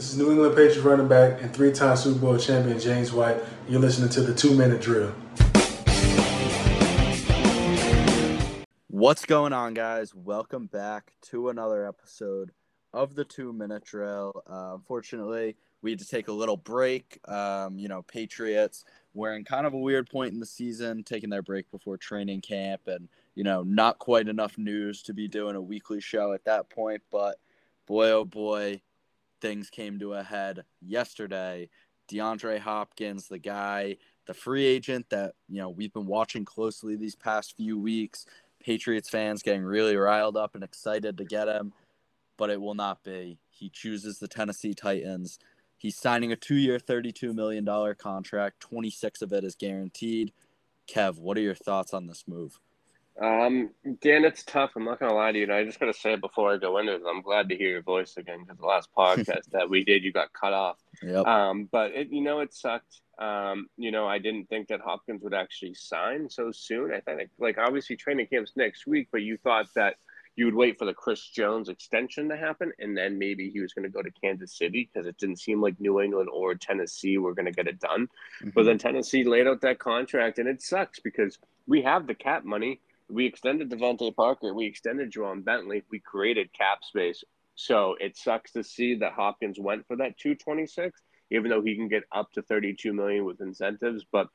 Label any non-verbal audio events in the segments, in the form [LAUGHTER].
This is New England Patriots running back and three-time Super Bowl champion James White. You're listening to the two-minute drill. What's going on, guys? Welcome back to another episode of the Two Minute Drill. Uh, unfortunately, we had to take a little break. Um, you know, Patriots were in kind of a weird point in the season, taking their break before training camp, and you know, not quite enough news to be doing a weekly show at that point. But boy, oh boy, things came to a head yesterday. DeAndre Hopkins, the guy, the free agent that you know we've been watching closely these past few weeks. Patriots fans getting really riled up and excited to get him, but it will not be. He chooses the Tennessee Titans. He's signing a two-year, $32 million contract. 26 of it is guaranteed. Kev, what are your thoughts on this move? Um, Dan, it's tough. I'm not gonna lie to you. And I just gotta say it before I go into it. I'm glad to hear your voice again because the last [LAUGHS] podcast that we did, you got cut off. Yep. Um, but it, you know, it sucked. Um, you know, I didn't think that Hopkins would actually sign so soon. I think, like, obviously training camp's next week, but you thought that you would wait for the Chris Jones extension to happen, and then maybe he was going to go to Kansas City because it didn't seem like New England or Tennessee were going to get it done. Mm-hmm. But then Tennessee laid out that contract, and it sucks because we have the cap money we extended DeVante Parker, we extended Ja'Whaun Bentley, we created cap space. So it sucks to see that Hopkins went for that 226, even though he can get up to 32 million with incentives. But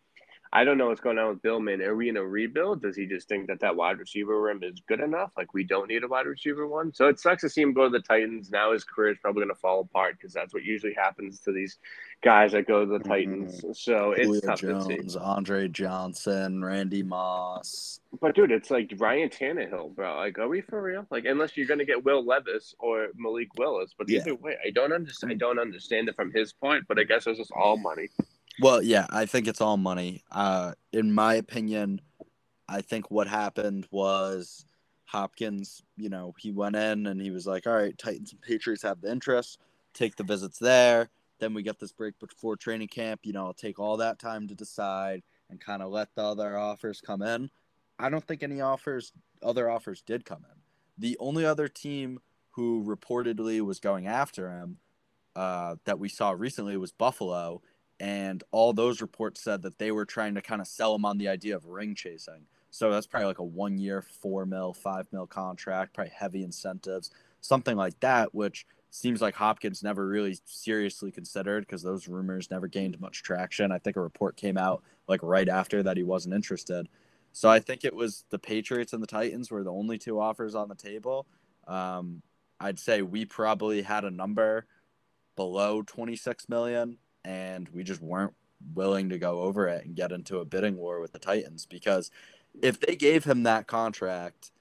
I don't know what's going on with Billman. Are we in a rebuild? Does he just think that that wide receiver room is good enough? Like we don't need a wide receiver one. So it sucks to see him go to the Titans. Now his career is probably going to fall apart because that's what usually happens to these guys that go to the. Titans. Mm-hmm. So it's Julio tough Jones, to see. Andre Johnson, Randy Moss. But dude, it's like Ryan Tannehill, bro. Like, are we for real? Like, unless you're going to get Will Levis or Malik Willis. But either yeah. way, I don't understand. I don't understand it from his point. But I guess it's just all money. Well, yeah, I think it's all money. Uh, in my opinion, I think what happened was Hopkins, you know, he went in and he was like, all right, Titans and Patriots have the interest, take the visits there. Then we get this break before training camp. You know, I'll take all that time to decide and kind of let the other offers come in. I don't think any offers, other offers did come in. The only other team who reportedly was going after him uh, that we saw recently was Buffalo and all those reports said that they were trying to kind of sell him on the idea of ring chasing. So that's probably like a one year, four mil, five mil contract, probably heavy incentives, something like that, which seems like Hopkins never really seriously considered because those rumors never gained much traction. I think a report came out like right after that he wasn't interested. So I think it was the Patriots and the Titans were the only two offers on the table. Um, I'd say we probably had a number below 26 million and we just weren't willing to go over it and get into a bidding war with the Titans because if they gave him that contract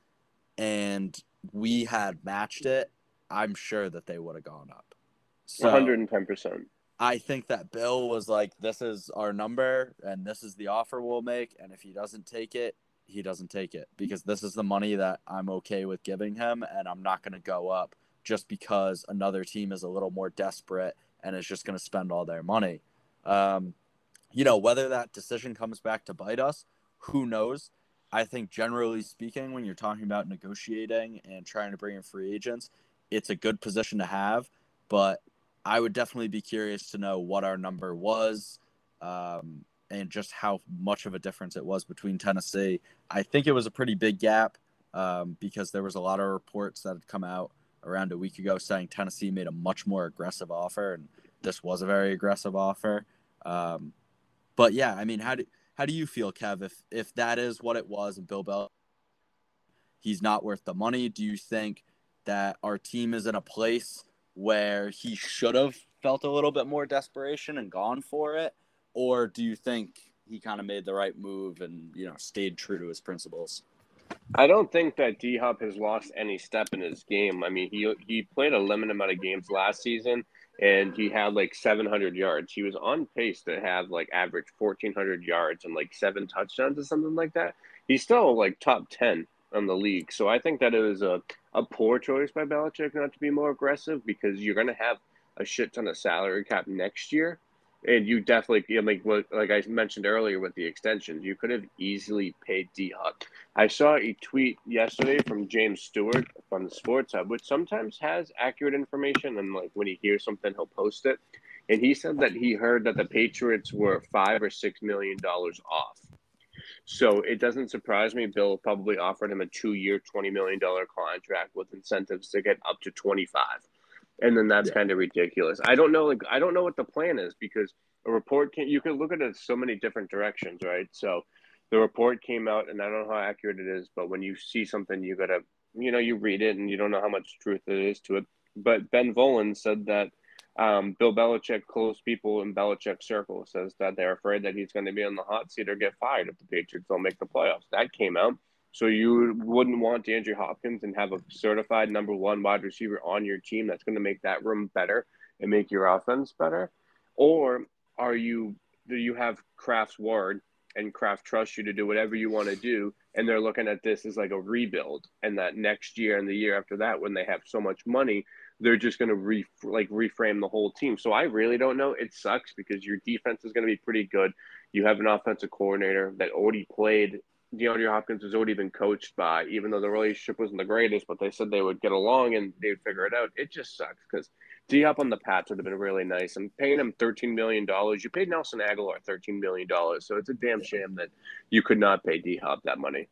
and we had matched it, I'm sure that they would have gone up. So 110%. I think that Bill was like, this is our number and this is the offer we'll make. And if he doesn't take it, he doesn't take it because this is the money that I'm okay with giving him. And I'm not going to go up just because another team is a little more desperate and is just going to spend all their money. Um, you know, whether that decision comes back to bite us, who knows? I think generally speaking, when you're talking about negotiating and trying to bring in free agents, it's a good position to have. But I would definitely be curious to know what our number was um, and just how much of a difference it was between Tennessee. I think it was a pretty big gap um, because there was a lot of reports that had come out around a week ago saying Tennessee made a much more aggressive offer, and this was a very aggressive offer. Um, but yeah, I mean, how do how do you feel, Kev? If if that is what it was, and Bill Bell, he's not worth the money. Do you think that our team is in a place where he should have felt a little bit more desperation and gone for it, or do you think he kind of made the right move and you know stayed true to his principles? I don't think that D Hop has lost any step in his game. I mean, he he played a limited amount of games last season, and he had like 700 yards. He was on pace to have like average 1,400 yards and like seven touchdowns or something like that. He's still like top 10 on the league. So I think that it was a, a poor choice by Belichick not to be more aggressive because you're going to have a shit ton of salary cap next year. And you definitely, you know, like what, like I mentioned earlier with the extensions, you could have easily paid D Hop. I saw a tweet yesterday from James Stewart from the Sports Hub, which sometimes has accurate information, and like when he hears something, he'll post it. And he said that he heard that the Patriots were five or six million dollars off. So it doesn't surprise me. Bill probably offered him a two-year, twenty million dollar contract with incentives to get up to twenty-five and then that's yeah. kind of ridiculous. I don't know, like I don't know what the plan is because a report can you can look at it so many different directions, right? So the report came out, and I don't know how accurate it is, but when you see something, you gotta, you know, you read it, and you don't know how much truth there is to it. But Ben Volin said that um, Bill Belichick, close people in Belichick's circle, says that they're afraid that he's going to be on the hot seat or get fired if the Patriots don't make the playoffs. That came out. So you wouldn't want DeAndre Hopkins and have a certified number one wide receiver on your team that's going to make that room better and make your offense better, or are you do you have Kraft's word and Kraft trusts you to do whatever you want to do, and they're looking at this as like a rebuild, and that next year and the year after that, when they have so much money, they're just going to re like reframe the whole team. So I really don't know. It sucks because your defense is going to be pretty good. You have an offensive coordinator that already played DeAndre Hopkins has already been coached by, even though the relationship wasn't the greatest, but they said they would get along and they'd figure it out. It just sucks because D Hop on the Pats would have been really nice. And paying him $13 million, you paid Nelson Agholor $13 million. So it's a damn shame that you could not pay D Hop that money.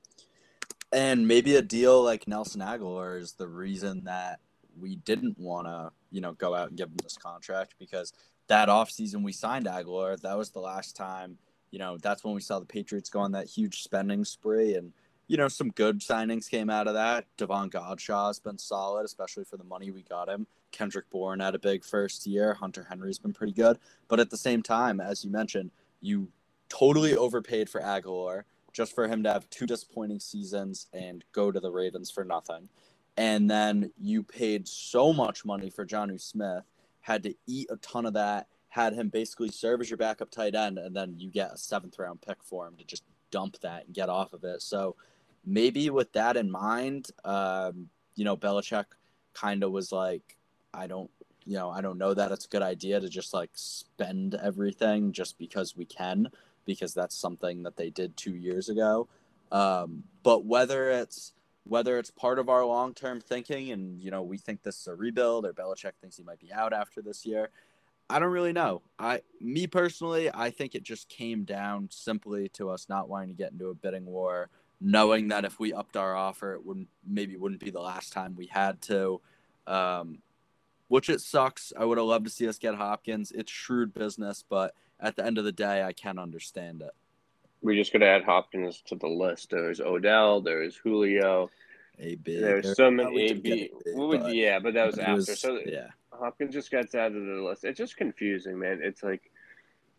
And maybe a deal like Nelson Agholor is the reason that we didn't want to, you know, go out and give him this contract because that offseason we signed Agholor, That was the last time – you know, that's when we saw the Patriots go on that huge spending spree. And, you know, some good signings came out of that. Davon Godchaux has been solid, especially for the money we got him. Kendrick Bourne had a big first year. Hunter Henry's been pretty good. But at the same time, as you mentioned, you totally overpaid for Agholor just for him to have two disappointing seasons and go to the Ravens for nothing. And then you paid so much money for Jonnu Smith, had to eat a ton of that had him basically serve as your backup tight end, and then you get a seventh round pick for him to just dump that and get off of it. So maybe with that in mind, um, you know, Belichick kind of was like, I don't, you know, I don't know that it's a good idea to just like spend everything just because we can, because that's something that they did two years ago. Um, but whether it's whether it's part of our long term thinking and you know we think this is a rebuild or Belichick thinks he might be out after this year, I don't really know. I me personally, I think it just came down simply to us not wanting to get into a bidding war, knowing that if we upped our offer, it wouldn't maybe wouldn't be the last time we had to. Um, which it sucks. I would have loved to see us get Hopkins. It's shrewd business, but at the end of the day, I can understand it. We just got to add Hopkins to the list. There's Odell. There's Julio. AB. There's some AB. But yeah, but that was after. Was, so yeah, Hopkins just gets added to the list. It's just confusing, man. It's like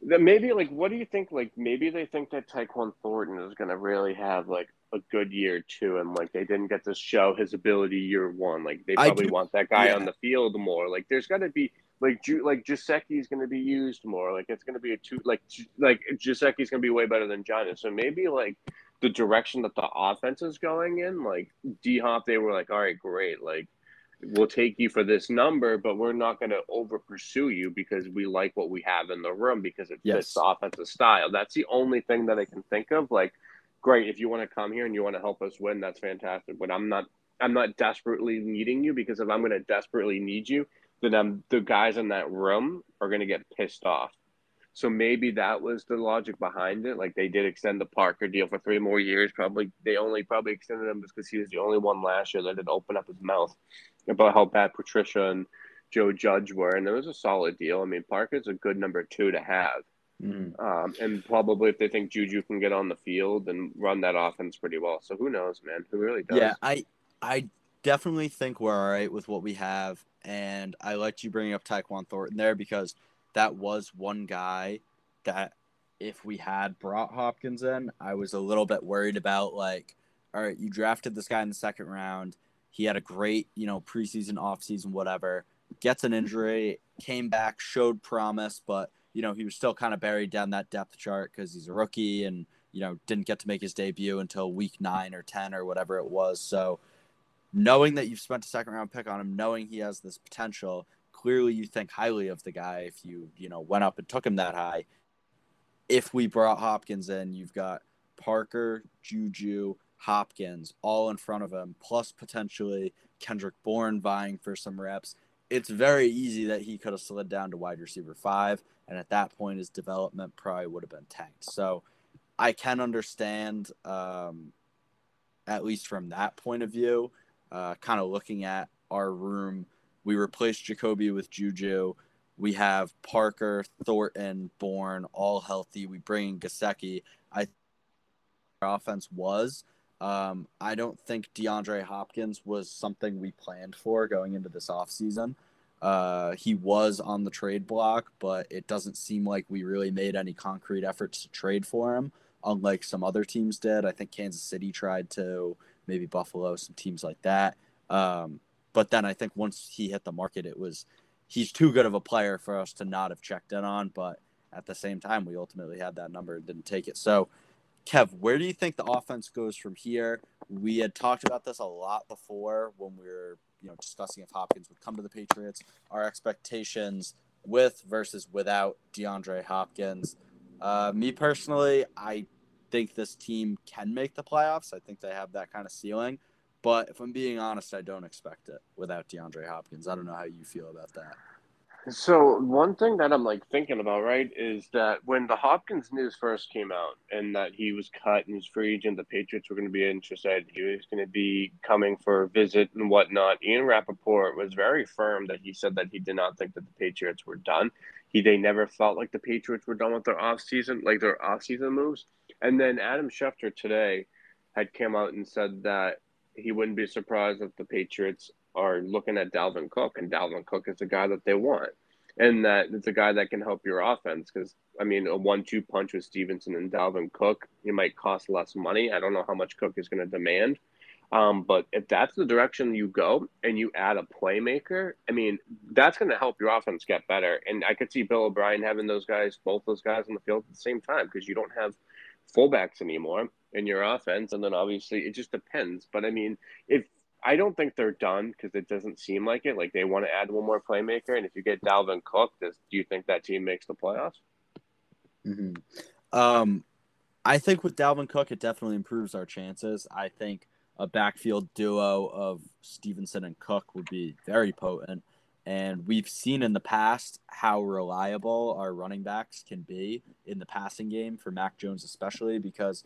maybe like what do you think? Like maybe they think that Tyquan Thornton is gonna really have like a good year too, and like they didn't get to show his ability year one. Like they probably want that guy yeah. on the field more. Like there's got to be like Ju- like Gesicki is going to be used more. Like it's going to be a two like like Gesicki is going to be way better than John. So maybe like the direction that the offense is going in, like D Hop, they were like, all right, great, like we'll take you for this number, but we're not going to over pursue you because we like what we have in the room because it yes. fits the offensive style. That's the only thing that I can think of. Like, great, if you want to come here and you want to help us win, that's fantastic. But I'm not, I'm not desperately needing you because if I'm going to desperately need you, then I'm, the guys in that room are going to get pissed off. So maybe that was the logic behind it. Like they did extend the Parker deal for three more years. Probably they only probably extended him because he was the only one last year that didn't open up his mouth about how bad Patricia and Joe Judge were, and it was a solid deal. I mean, Parker's a good number two to have. Mm-hmm. Um, and probably if they think Juju can get on the field and run that offense pretty well. So who knows, man? Who really does? Yeah, I I definitely think we're all right with what we have. And I liked you bringing up Tyquan Thornton there because that was one guy that if we had brought Hopkins in, I was a little bit worried about like, all right, you drafted this guy in the second round. He had a great, you know, preseason, offseason, whatever. Gets an injury, came back, showed promise, but you know he was still kind of buried down that depth chart because he's a rookie and you know didn't get to make his debut until week nine or ten or whatever it was. So knowing that you've spent a second round pick on him, knowing he has this potential, clearly you think highly of the guy if you, you know, went up and took him that high. If we brought Hopkins in, you've got Parker, Juju, Hopkins all in front of him, plus potentially Kendrick Bourne vying for some reps. It's very easy that he could have slid down to wide receiver five. And at that point, his development probably would have been tanked. So I can understand, um, at least from that point of view, uh, kind of looking at our room. We replaced Jacoby with Juju. We have Parker, Thornton, Bourne, all healthy. We bring in Gesicki. I our offense was. Um, I don't think DeAndre Hopkins was something we planned for going into this offseason. Uh, he was on the trade block, but it doesn't seem like we really made any concrete efforts to trade for him, unlike some other teams did. I think Kansas City tried to, maybe Buffalo, some teams like that. Um, but then I think once he hit the market, it was he's too good of a player for us to not have checked in on. But at the same time, we ultimately had that number and didn't take it. So, Kev, where do you think the offense goes from here? We had talked about this a lot before when we were, you know, discussing if Hopkins would come to the Patriots. Our expectations with versus without DeAndre Hopkins. Uh, me personally, I think this team can make the playoffs. I think they have that kind of ceiling. But if I'm being honest, I don't expect it without DeAndre Hopkins. I don't know how you feel about that. So one thing that I'm like thinking about, right, is that when the Hopkins news first came out and that he was cut and was free agent, the Patriots were going to be interested. He was going to be coming for a visit and whatnot. Ian Rapoport was very firm that he said that he did not think that the Patriots were done. He they never felt like the Patriots were done with their offseason, like their offseason moves. And then Adam Schefter today had come out and said that he wouldn't be surprised if the Patriots are looking at Dalvin Cook, and Dalvin Cook is the guy that they want, and that it's a guy that can help your offense. Because I mean, a one-two punch with Stevenson and Dalvin Cook, it might cost less money. I don't know how much Cook is going to demand, um, but if that's the direction you go and you add a playmaker, I mean, that's going to help your offense get better. And I could see Bill O'Brien having those guys, both those guys on the field at the same time, because you don't have fullbacks anymore in your offense. And then obviously it just depends. But I mean, if I don't think they're done because it doesn't seem like it. Like they want to add one more playmaker. And if you get Dalvin Cook, does, do you think that team makes the playoffs? Mm-hmm. Um, I think with Dalvin Cook, it definitely improves our chances. I think a backfield duo of Stevenson and Cook would be very potent. And we've seen in the past how reliable our running backs can be in the passing game for Mac Jones, especially because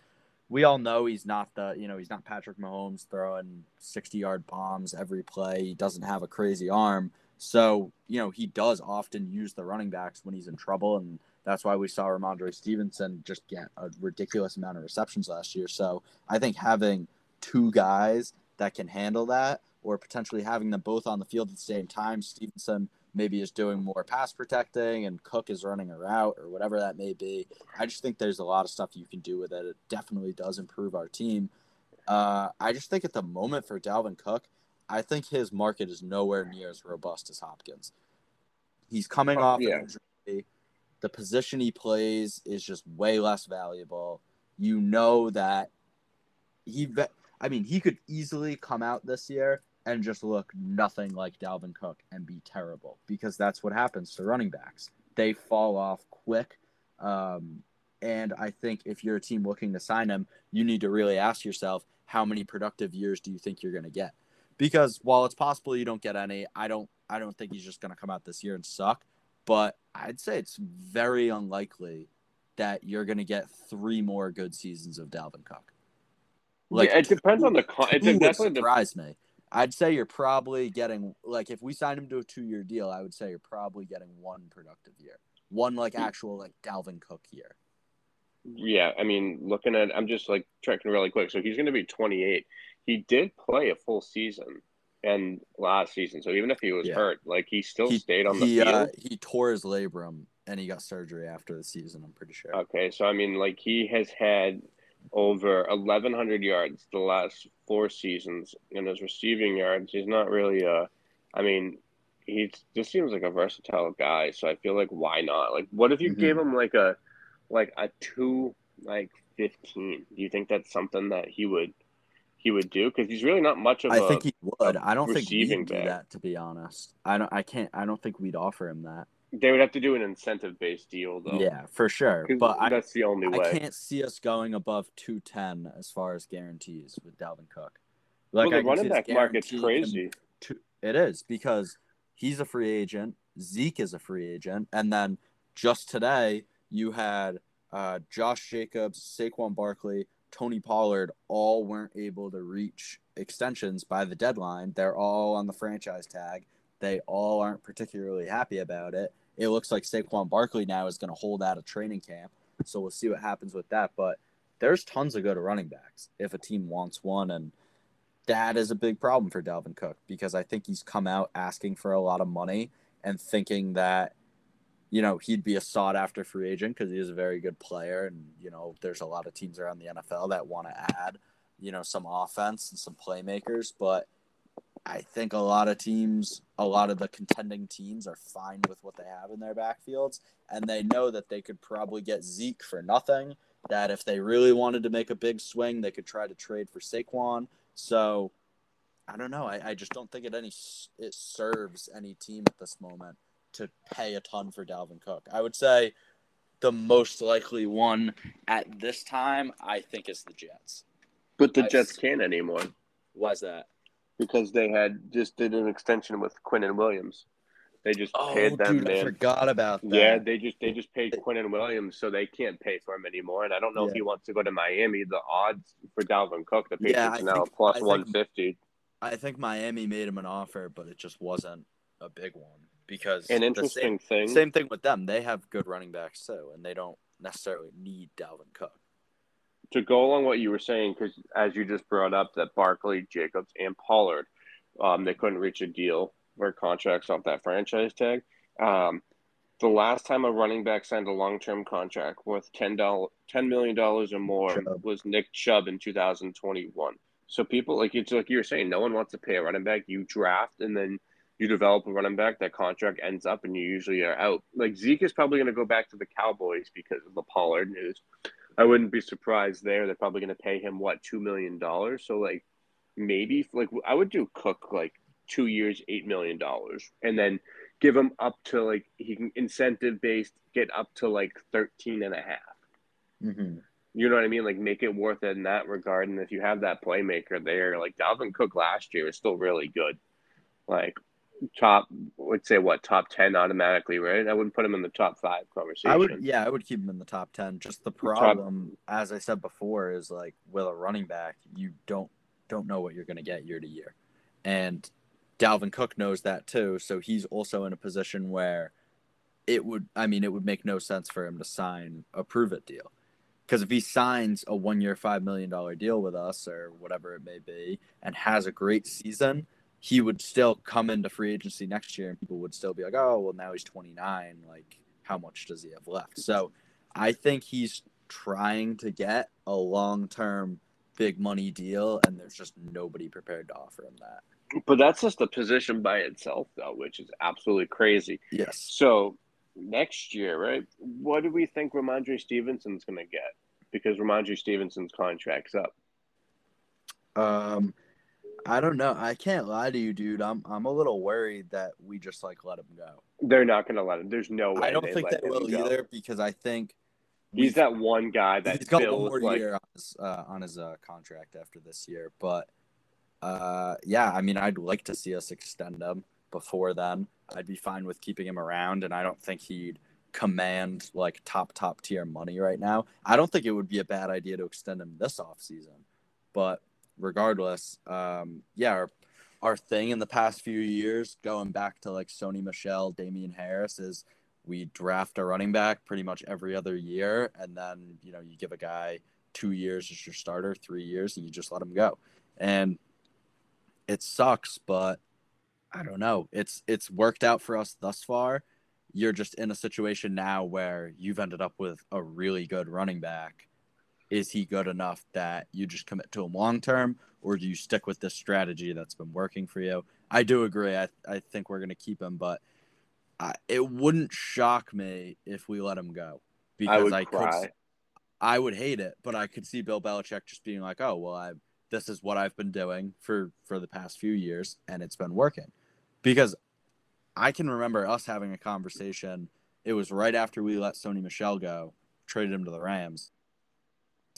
we all know he's not the, you know, he's not Patrick Mahomes throwing 60 yard bombs every play. He doesn't have a crazy arm. So, you know, he does often use the running backs when he's in trouble. And that's why we saw Rhamondre Stevenson just get a ridiculous amount of receptions last year. So I think having two guys that can handle that or potentially having them both on the field at the same time. Stevenson maybe is doing more pass protecting and Cook is running a route or whatever that may be. I just think there's a lot of stuff you can do with it. It definitely does improve our team. Uh, I just think at the moment for Dalvin Cook, I think his market is nowhere near as robust as Hopkins. He's coming off yeah. injury. The position he plays is just way less valuable. You know that he, I mean, he could easily come out this year and just look nothing like Dalvin Cook and be terrible because that's what happens to running backs. They fall off quick. Um, and I think if you're a team looking to sign him, you need to really ask yourself how many productive years do you think you're going to get? Because while it's possible you don't get any, I don't I don't think he's just going to come out this year and suck, but I'd say it's very unlikely that you're going to get three more good seasons of Dalvin Cook. Like, yeah, it depends on the con- it definitely surprise me. I'd say you're probably getting like if we signed him to a two year deal, I would say you're probably getting one productive year, one like actual like Dalvin Cook year. Yeah, I mean, looking at I'm just like checking really quick. So he's going to be 28. He did play a full season and last season, so even if he was yeah. hurt, like he still he, stayed on the he, uh, field. Uh, he tore his labrum and he got surgery after the season. I'm pretty sure. Okay, so I mean, like he has had over 1,100 yards the last four seasons in his receiving yards. He's not really a, I mean, he just seems like a versatile guy. So I feel like why not? Like, what if you mm-hmm. gave him like a, like a two, like 15? Do you think that's something that he would, he would do? Because he's really not much of I a think he would. I don't think receiving we'd do back. that. To be honest, I don't. I can't. I don't think we'd offer him that. They would have to do an incentive based deal though. Yeah, for sure. But I, that's the only way. I can't see us going above two ten as far as guarantees with Dalvin Cook. well, I the running back market's crazy. to- it is because he's a free agent. Zeke is a free agent, and then just today you had uh, Josh Jacobs, Saquon Barkley, Tony Pollard all weren't able to reach extensions by the deadline. They're all on the franchise tag. They all aren't particularly happy about it. It looks like Saquon Barkley now is going to hold out a training camp, so we'll see what happens with that. But there's tons of good running backs if a team wants one, and that is a big problem for Dalvin Cook because I think he's come out asking for a lot of money and thinking that you know he'd be a sought after free agent because he is a very good player and you know there's a lot of teams around the NFL that want to add you know some offense and some playmakers but I think a lot of teams a lot of the contending teams are fine with what they have in their backfields and they know that they could probably get Zeke for nothing that if they really wanted to make a big swing they could try to trade for Saquon so I don't know I, I just don't think it any it serves any team at this moment to pay a ton for Dalvin Cook. I would say the most likely one at this time, I think, is the Jets. But the I- Jets can't anymore Why's that? Because they had just did an extension with Quinnen Williams. They just Oh, paid them, dude, I man. forgot about that. Yeah, they just they just paid Quinnen Williams, so they can't pay for him anymore. And I don't know if he wants to go to Miami. The odds for Dalvin Cook, the Patriots Yeah, I now think- plus I one fifty. I think Miami made him an offer, but it just wasn't a big one because An interesting thing. same, same thing with them. They have good running backs too, and they don't necessarily need Dalvin Cook. To go along what you were saying, because as you just brought up, that Barkley, Jacobs, and Pollard, um, they couldn't reach a deal or contracts off that franchise tag. Um, the last time a running back signed a long-term contract worth ten dollars, ten million dollars or more Chubb. was Nick Chubb in 2021. So people like it's like you were saying, no one wants to pay a running back. You draft and then you develop a running back. That contract ends up, and you usually are out. Like Zeke is probably going to go back to the Cowboys because of the Pollard news. I wouldn't be surprised there. They're probably going to pay him what two million dollars. So like maybe like I would do Cook like two years, eight million dollars, and then give him up to like he can incentive based get up to like 13 and a half. Mm-hmm. You know what I mean? Like make it worth it in that regard. And if you have that playmaker there, like Dalvin Cook last year is still really good. Like top, would say what top ten automatically, right? I wouldn't put him in the top five conversation. I would, yeah, I would keep him in the top ten. Just the problem, as I said before, is like with a running back, you don't don't know what you're going to get year to year, and Dalvin Cook knows that too. So he's also in a position where it would, I mean, it would make no sense for him to sign a prove it deal, because if he signs a one year, five million dollar deal with us or whatever it may be, and has a great season. He would still come into free agency next year, and people would still be like, "Oh, well, now he's 29. Like, how much does he have left?" So, I think he's trying to get a long term big money deal, and there's just nobody prepared to offer him that. But that's just a position by itself, though, which is absolutely crazy. Yes. So next year, right? What do we think Rhamondre Stevenson's going to get? Because Rhamondre Stevenson's contract's up. Um, I don't know. I can't lie to you, dude. I'm I'm a little worried that we just like let him go. They're not going to let him. There's no way. I don't think they will go. either because I think He's that one guy that he's got one more like year on his uh, on his uh, contract after this year. But uh, yeah, I mean, I'd like to see us extend him before then. I'd be fine with keeping him around, and I don't think he'd command like top top tier money right now. I don't think it would be a bad idea to extend him this off season, but regardless, um, yeah, our, our thing in the past few years, going back to like Sony Michel, Damien Harris, is we draft a running back pretty much every other year, and then you know you give a guy two years as your starter, three years, and you just let him go, and it sucks, but I don't know. It's it's worked out for us thus far. You're just in a situation now where you've ended up with a really good running back. Is he good enough that you just commit to him long term, or do you stick with this strategy that's been working for you? I do agree. I I think we're gonna keep him, but I, it wouldn't shock me if we let him go because I would I cry. could. I would hate it, but I could see Bill Belichick just being like, "Oh, well, I this is what I've been doing for for the past few years, and it's been working. Because I can remember us having a conversation. It was right after we let Sony Michel go, traded him to the Rams.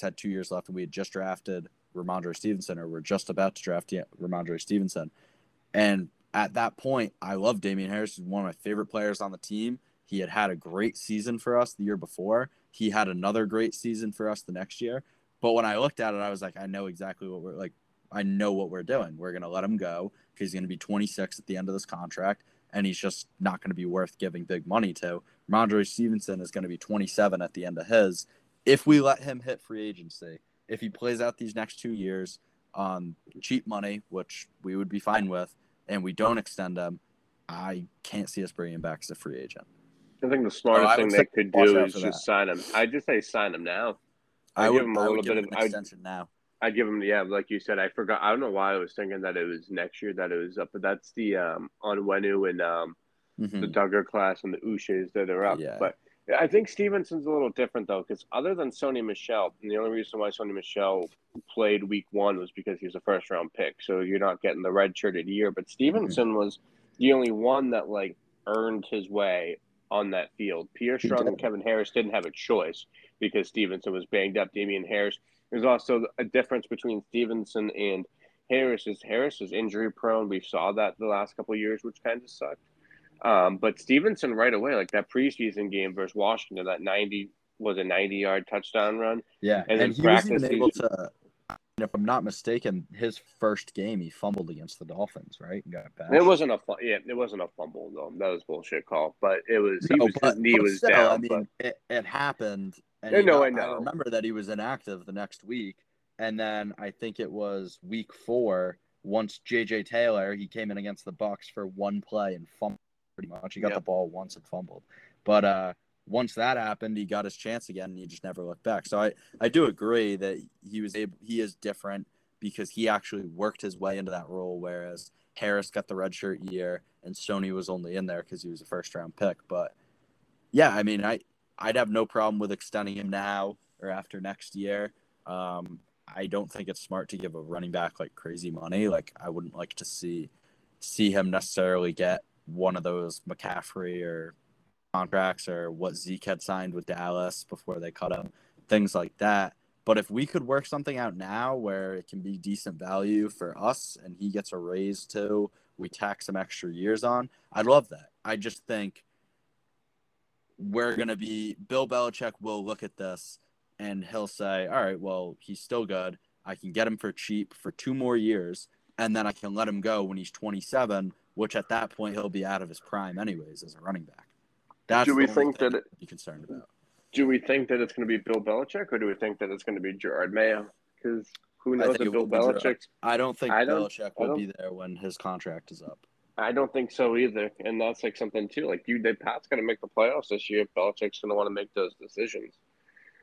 Had two years left, and we had just drafted Rhamondre Stevenson, or we're just about to draft Rhamondre Stevenson. And at that point, I love Damien Harris. He's one of my favorite players on the team. He had had a great season for us the year before. He had another great season for us the next year. But when I looked at it, I was like, I know exactly what we're like. I know what we're doing. We're going to let him go because he's going to be 26 at the end of this contract, and he's just not going to be worth giving big money to. Rhamondre Stevenson is going to be 27 at the end of his. If we let him hit free agency, if he plays out these next two years on cheap money, which we would be fine with, and we don't extend him, I can't see us bringing him back as a free agent. I think the smartest oh, thing they could do is just that. sign him. I just say sign him now. I, I would give him a little bit of an extension I'd, now. I'd give him, yeah, like you said. I forgot. I don't know why I was thinking that it was next year that it was up, but that's the um Onwenu and um mm-hmm. the Dugger class and the Uches that are up. Yeah. But I think Stevenson's a little different though, because other than Sony Michel, and the only reason why Sony Michel played Week One was because he was a first round pick, so you're not getting the red shirted year. But Stevenson mm-hmm. was the only one that like earned his way on that field. Pierre Strong and Kevin Harris didn't have a choice because Stevenson was banged up. Damien Harris. There's also a difference between Stevenson and Harris. Is Harris is injury prone. We saw that the last couple years, which kind of sucked. Um, but Stevenson right away, like that preseason game versus Washington, that 90 was a 90 yard touchdown run. Yeah, and, and he was even able to. If I'm not mistaken, his first game he fumbled against the Dolphins, right? got It wasn't a yeah, it wasn't a fumble though. That was bullshit call, but it was. He no, was but, his knee was still, down. I mean, but... it, it happened. And no, got, I know. I remember that he was inactive the next week, and then I think it was week four. Once JJ Taylor, he came in against the Bucs for one play and fumbled pretty much. He got yep. the ball once and fumbled. But uh, once that happened, he got his chance again, and he just never looked back. So I, I do agree that he was able. He is different because he actually worked his way into that role, whereas Harris got the redshirt year, and Sony was only in there because he was a first round pick. But yeah, I mean, I I'd have no problem with extending him now or after next year. Um, I don't think it's smart to give a running back like crazy money. Like I wouldn't like to see see him necessarily get one of those McCaffrey or contracts or what Zeke had signed with Dallas before they cut him, things like that. But if we could work something out now where it can be decent value for us and he gets a raise too, we tack some extra years on, I'd love that. I just think we're going to be, Bill Belichick will look at this and he'll say, all right, well, he's still good. I can get him for cheap for two more years and then I can let him go when he's 27 which at that point he'll be out of his prime anyways as a running back. That's do we think that it, be concerned about? Do we think that it's going to be Bill Belichick or do we think that it's going to be Jerod Mayo? Because who knows if Bill Belichick? I don't think I don't, Belichick will be there when his contract is up. I don't think so either, and that's like something too. Like you, did Pat's going to make the playoffs this year. Belichick's going to want to make those decisions.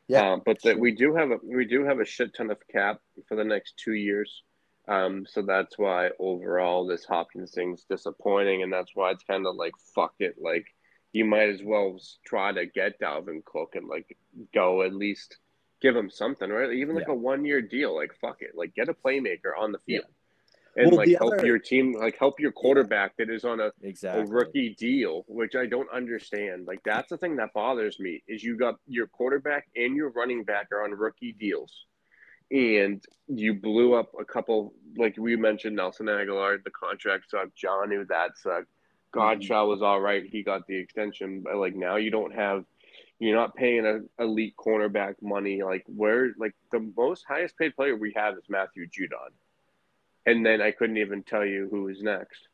Yeah, um, but that we do have a we do have a shit ton of cap for the next two years. Um, so that's why overall this Hopkins thing's disappointing, and that's why it's kind of like fuck it. Like you might as well try to get Dalvin Cook and like go at least give him something, right? Even like yeah. a one year deal. Like fuck it. Like get a playmaker on the field. Yeah. And well, like help other... your team, like help your quarterback yeah. that is on a, exactly. a rookie deal, which I don't understand. Like that's the thing that bothers me is you got your quarterback and your running back are on rookie deals and you blew up a couple like we mentioned Nelson Agholor, the contract sucked, Jonnu that sucked. Godchaux mm-hmm. was all right, he got the extension, but like now you don't have you're not paying a elite cornerback money. Like where like the most highest paid player we have is Matthew Judon. And then I couldn't even tell you who is next.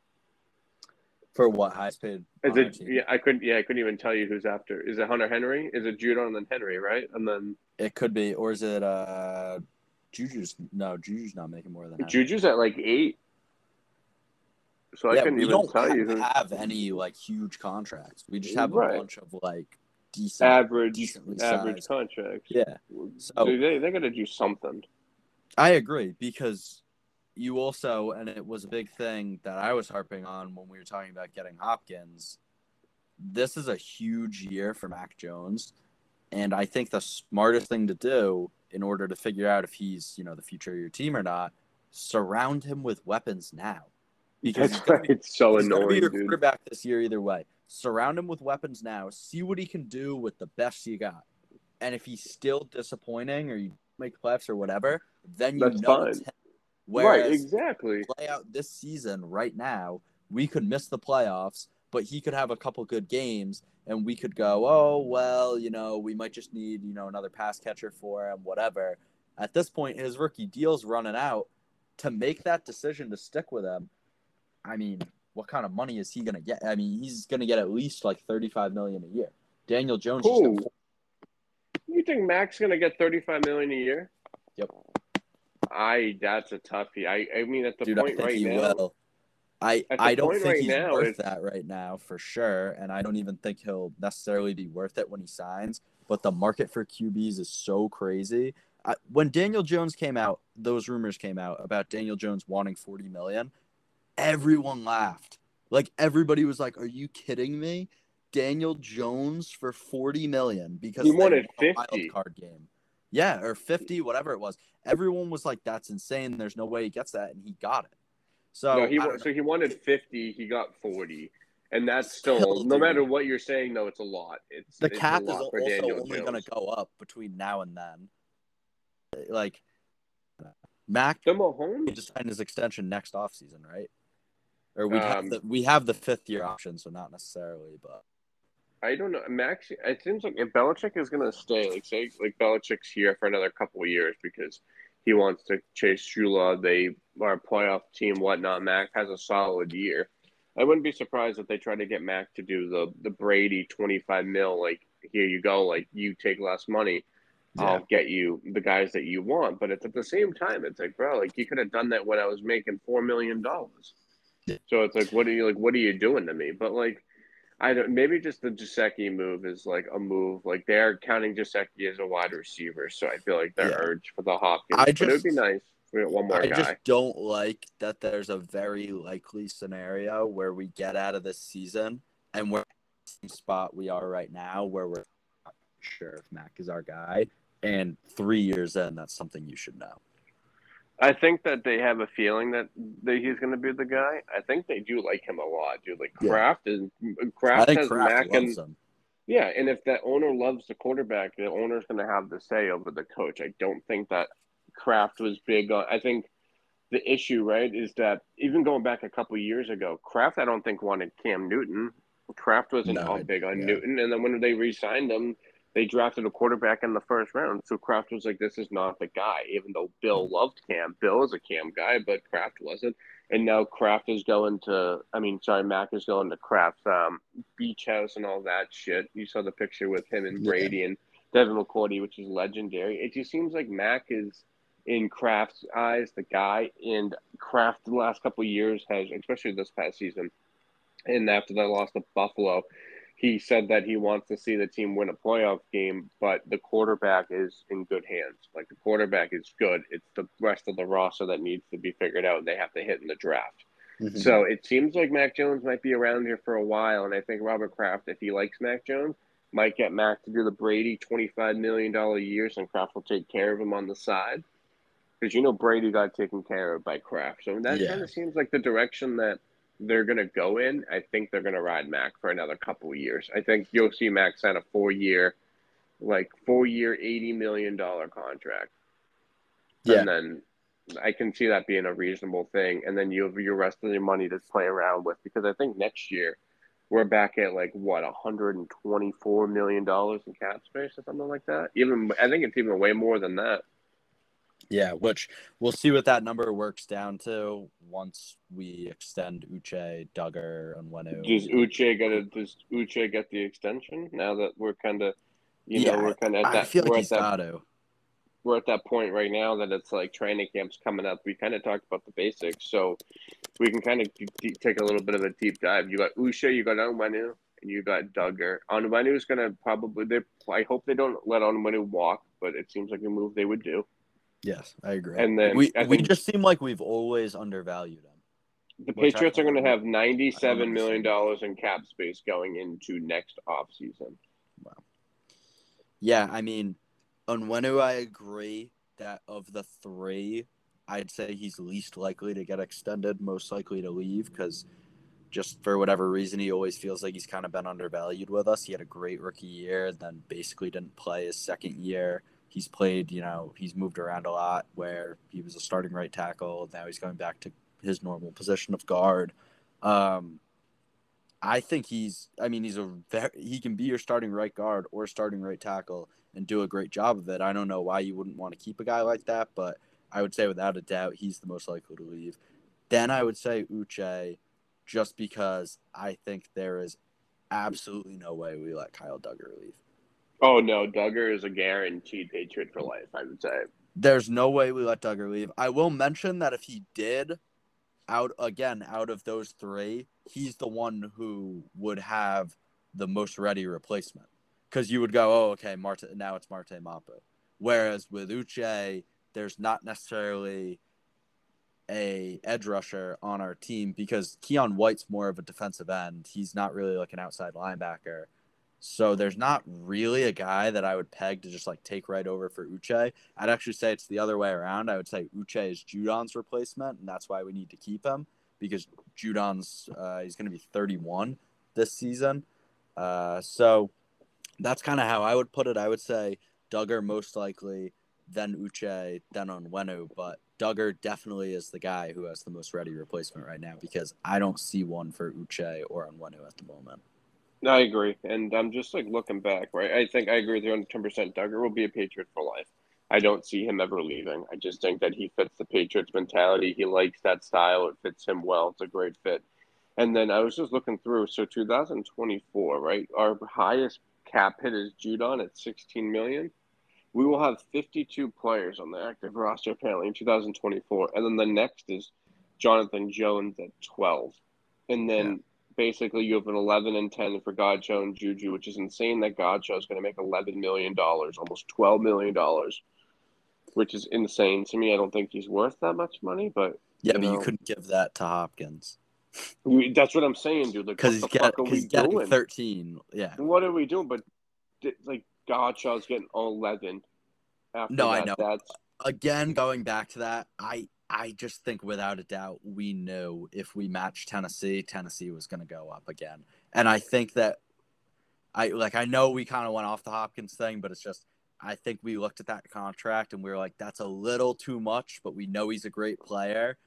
For what highest paid? Is it? Yeah, I couldn't. Yeah, I couldn't even tell you who's after. Is it Hunter Henry? Is it Judon and then Henry? Right, and then it could be, or is it uh Juju's no, Juju's not making more than. Juju's at like eight. So I couldn't even tell have, you. Who... have any like huge contracts. We just have right. a bunch of like decent, average, average sized. contracts. Yeah, so they they got to do something. I agree because you also, and it was a big thing that I was harping on when we were talking about getting Hopkins. This is a huge year for Mac Jones, and I think the smartest thing to do in order to figure out if he's you know the future of your team or not surround him with weapons now. Because That's he's be, it's so he's gonna be annoying, your dude. quarterback this year either way. Surround him with weapons now. See what he can do with the best you got. And if he's still disappointing or you make playoffs or whatever, then you That's know fine. him. Right, exactly. play out this season right now, we could miss the playoffs, but he could have a couple good games and we could go, oh, well, you know, we might just need, you know, another pass catcher for him, whatever. At this point, his rookie deal's running out. To make that decision to stick with him, I mean, what kind of money is he going to get? I mean, he's going to get at least like 35 million a year. Daniel Jones got You think Mac's gonna get thirty-five million a year? Yep. I that's a toughie. I I mean at the Dude, I point think right he now. will. I I don't think right he's now, worth that right now for sure, and I don't even think he'll necessarily be worth it when he signs. But the market for QBs is so crazy. I, when Daniel Jones came out, those rumors came out about Daniel Jones wanting forty million. Everyone laughed. Like everybody was like, "Are you kidding me?" Daniel Jones for forty million because He wanted a 50. wild card game. Yeah, or fifty, whatever it was. Everyone was like, "That's insane. There's no way he gets that," and he got it. So no, he I wa- don't so he wanted fifty. He got forty, and that's still Still, no dude. matter what you're saying. though, it's a lot. It's the it's cap is also for Daniel only going to go up between now and then. Like Mac The he Mahomes. just signed his extension next offseason, right? Or we have Um, the we have the fifth year option, so not necessarily, but I don't know. Max. It seems like if Belichick is going to stay, like say, like Belichick's here for another couple of years because he wants to chase Shula. They are a playoff team, whatnot. Mac has a solid year. I wouldn't be surprised if they try to get Mac to do the the Brady twenty five mil. Like here you go. Like you take less money. I'll get you the guys that you want. But it's at the same time, it's like, bro, like you could have done that when I was making four million dollars. Yeah. So it's like, what are you like? What are you doing to me? But like, I don't. Maybe just the Gesicki move is like a move. Like they're counting Gesicki as a wide receiver, so I feel like they're Yeah. urged for the Hopkins. I but it would be nice. One more guy. I guy. just don't like that there's a very likely scenario where we get out of this season and we're in the spot we are right now where we're not sure if Mac is our guy. And three years in, that's something you should know. I think that they have a feeling that, that he's going to be the guy. I think they do like him a lot, dude. Like Yeah. Kraft is I Kraft think has Kraft Mac and him. Yeah, and if that owner loves the quarterback, the owner's going to have the say over the coach. I don't think that Kraft was big on. I think the issue, right, is that even going back a couple years ago, Kraft, I don't think wanted Cam Newton. Kraft wasn't No, all big on yeah. Newton, and then when they re-signed him, they drafted a quarterback in the first round. So Kraft was like, "This is not the guy." Even though Bill loved Cam, Bill is a Cam guy, but Kraft wasn't. And now Kraft is going to. I mean, sorry, Mac is going to Kraft's um, beach house and all that shit. You saw the picture with him and Yeah. Brady and Devin McCourty, which is legendary. It just seems like Mac is in Kraft's eyes the guy, and Kraft the last couple of years has, especially this past season, and after they lost to Buffalo, he said that he wants to see the team win a playoff game, but the quarterback is in good hands. Like the quarterback is good. It's the rest of the roster that needs to be figured out, and they have to hit in the draft. Mhm. So it seems like Mac Jones might be around here for a while, and I think Robert Kraft, if he likes Mac Jones, might get Mac to do the Brady twenty-five million dollar years, and Kraft will take care of him on the side. Because you know Brady got taken care of by Kraft, so that Yeah. kind of seems like the direction that they're going to go in. I think they're going to ride Mac for another couple of years. I think you'll see Mac sign a four-year, like four-year, eighty million dollar contract. Yeah. And then I can see that being a reasonable thing. And then you have your rest of your money to play around with because I think next year we're back at like what hundred and twenty four million dollars in cap space or something like that. Even I think it's even way more than that. Yeah, which we'll see what that number works down to once we extend Uche, Dugger, and Wenu. Does Uche get a does Uche get the extension now that we're kind of you Yeah, know we're kind of at I that feel we're like at he's that got to. we're at that point right now that it's like training camps coming up. We kind of talked about the basics, so we can kind of take a little bit of a deep dive. You got Uche, you got Onwenu, and you got Dugger. Onwenu is going to probably. They, I hope they don't let Onwenu walk, but it seems like a move they would do. Yes, I agree. And then we I we just seem like we've always undervalued them. The Patriots are going to have ninety-seven million dollars in cap space going into next offseason. Wow. Yeah, I mean, Onwenu, I agree that of the three, I'd say he's least likely to get extended, most likely to leave because just for whatever reason, he always feels like he's kind of been undervalued with us. He had a great rookie year, then basically didn't play his second year. He's played, you know, he's moved around a lot where he was a starting right tackle. Now he's going back to his normal position of guard. Um, I think he's, I mean, he's a very, he can be your starting right guard or starting right tackle and do a great job of it. I don't know why you wouldn't want to keep a guy like that, but I would say without a doubt, he's the most likely to leave. Then I would say Uche just because I think there is absolutely no way we let Kyle Dugger leave. Oh no, Dugger is a guaranteed Patriot for life. I would say. There's no way we let Dugger leave. I will mention that if he did, out again out of those three, he's the one who would have the most ready replacement. Because you would go, oh, okay, Marte, now it's Marte Mapu. Whereas with Uche, there's not necessarily a edge rusher on our team because Keion White's more of a defensive end. He's not really like an outside linebacker. So there's not really a guy that I would peg to just like take right over for Uche. I'd actually say it's the other way around. I would say Uche is Judon's replacement, and that's why we need to keep him because Judon's uh, he's going to be 31 this season. Uh, so that's kind of how I would put it. I would say Dugger most likely, then Uche, then Onwenu, but Dugger definitely is the guy who has the most ready replacement right now because I don't see one for Uche or Onwenu at the moment. I agree, and I'm just like looking back, right? I think I agree with you on 10. percent Dugger will be a Patriot for life. I don't see him ever leaving. I just think that he fits the Patriots mentality. He likes that style. It fits him well. It's a great fit. And then I was just looking through. So 2024, right? Our highest cap hit is Judon at 16 million we will have 52 players on the active roster apparently in 2024, and then the next is Jonathan Jones at 12, and then. Basically you have an 11 and 10 for Godchaux and Juju, which is insane that Godchaux is going to make 11 million dollars, almost 12 million dollars, which is insane to me. I don't think he's worth that much money, but yeah, but know. you couldn't give that to Hopkins. That's what I'm saying, dude. Because like, he's, get, he's getting 13. Yeah. What are we doing? But like Godchaux's getting 11. After no, that. I know. That's... Again, going back to that, I I just think without a doubt we knew if we matched Tennessee, Tennessee was going to go up again. And I think that I like I know we kind of went off the Hopkins thing, but it's just I think we looked at that contract and we were like that's a little too much, but we know he's a great player.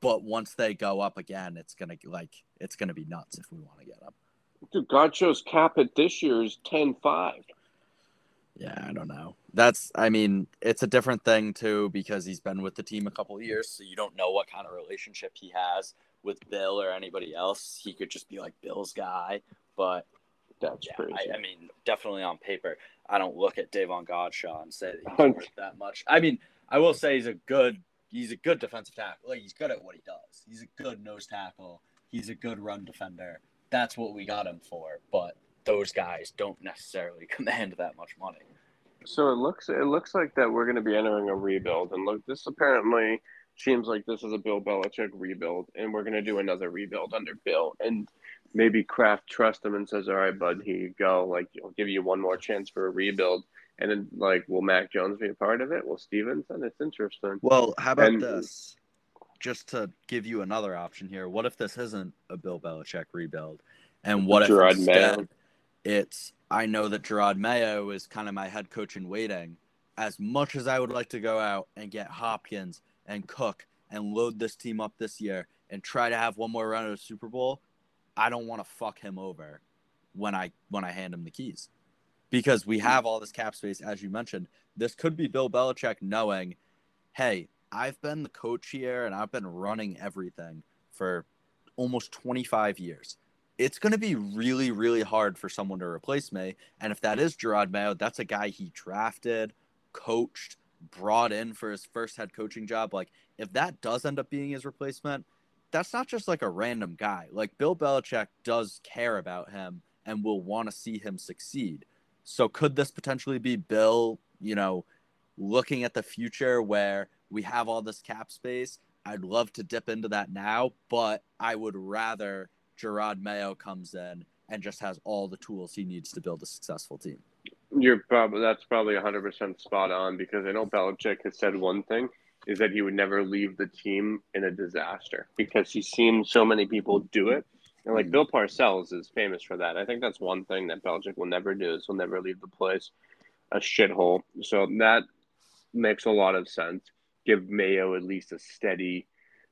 But once they go up again, it's gonna like it's gonna be nuts if we want to get him. Dude, Godchaux's cap at this year is 10-5. Yeah, I don't know. That's, I mean, it's a different thing too because he's been with the team a couple years, so you don't know what kind of relationship he has with Bill or anybody else. He could just be like Bill's guy, but that's yeah, crazy. I, I, mean, definitely on paper, I don't look at Davon Godchaux and say that he's worth that much. I mean, I will say he's a good, he's a good defensive tackle. Like he's good at what he does. He's a good nose tackle. He's a good run defender. That's what we got him for. But those guys don't necessarily [LAUGHS] command that much money. So it looks it looks like that we're going to be entering a rebuild, and look, this apparently seems like this is a Bill Belichick rebuild, and we're going to do another rebuild under Bill, and maybe Kraft trusts him and says, "All right, bud, here you go. Like, I'll give you one more chance for a rebuild." And then, like, will Mac Jones be a part of it? Will Stevenson? It's interesting. Well, how about and, this? Just to give you another option here, what if this isn't a Bill Belichick rebuild? And what Jerod if instead, Mayo it's I know that Jerod Mayo is kind of my head coach in waiting. As much as I would like to go out and get Hopkins and Cook and load this team up this year and try to have one more run at a Super Bowl, I don't want to fuck him over when I when I hand him the keys. Because we have all this cap space, as you mentioned. This could be Bill Belichick knowing, hey, I've been the coach here and I've been running everything for almost 25 years it's going to be really, really hard for someone to replace May. And if that is Jerod Mayo, that's a guy he drafted, coached, brought in for his first head coaching job. Like, if that does end up being his replacement, that's not just like a random guy. Like, Bill Belichick does care about him and will want to see him succeed. So, could this potentially be Bill, you know, looking at the future where we have all this cap space? I'd love to dip into that now, but I would rather Jerod Mayo comes in and just has all the tools he needs to build a successful team. You're probably that's probably 100 percent spot on because I know Belichick has said one thing is that he would never leave the team in a disaster because he's seen so many people do it. And like Mhm. Bill Parcells is famous for that. I think that's one thing that Belichick will never do is he'll never leave the place a shithole. So that makes a lot of sense. Give Mayo at least a steady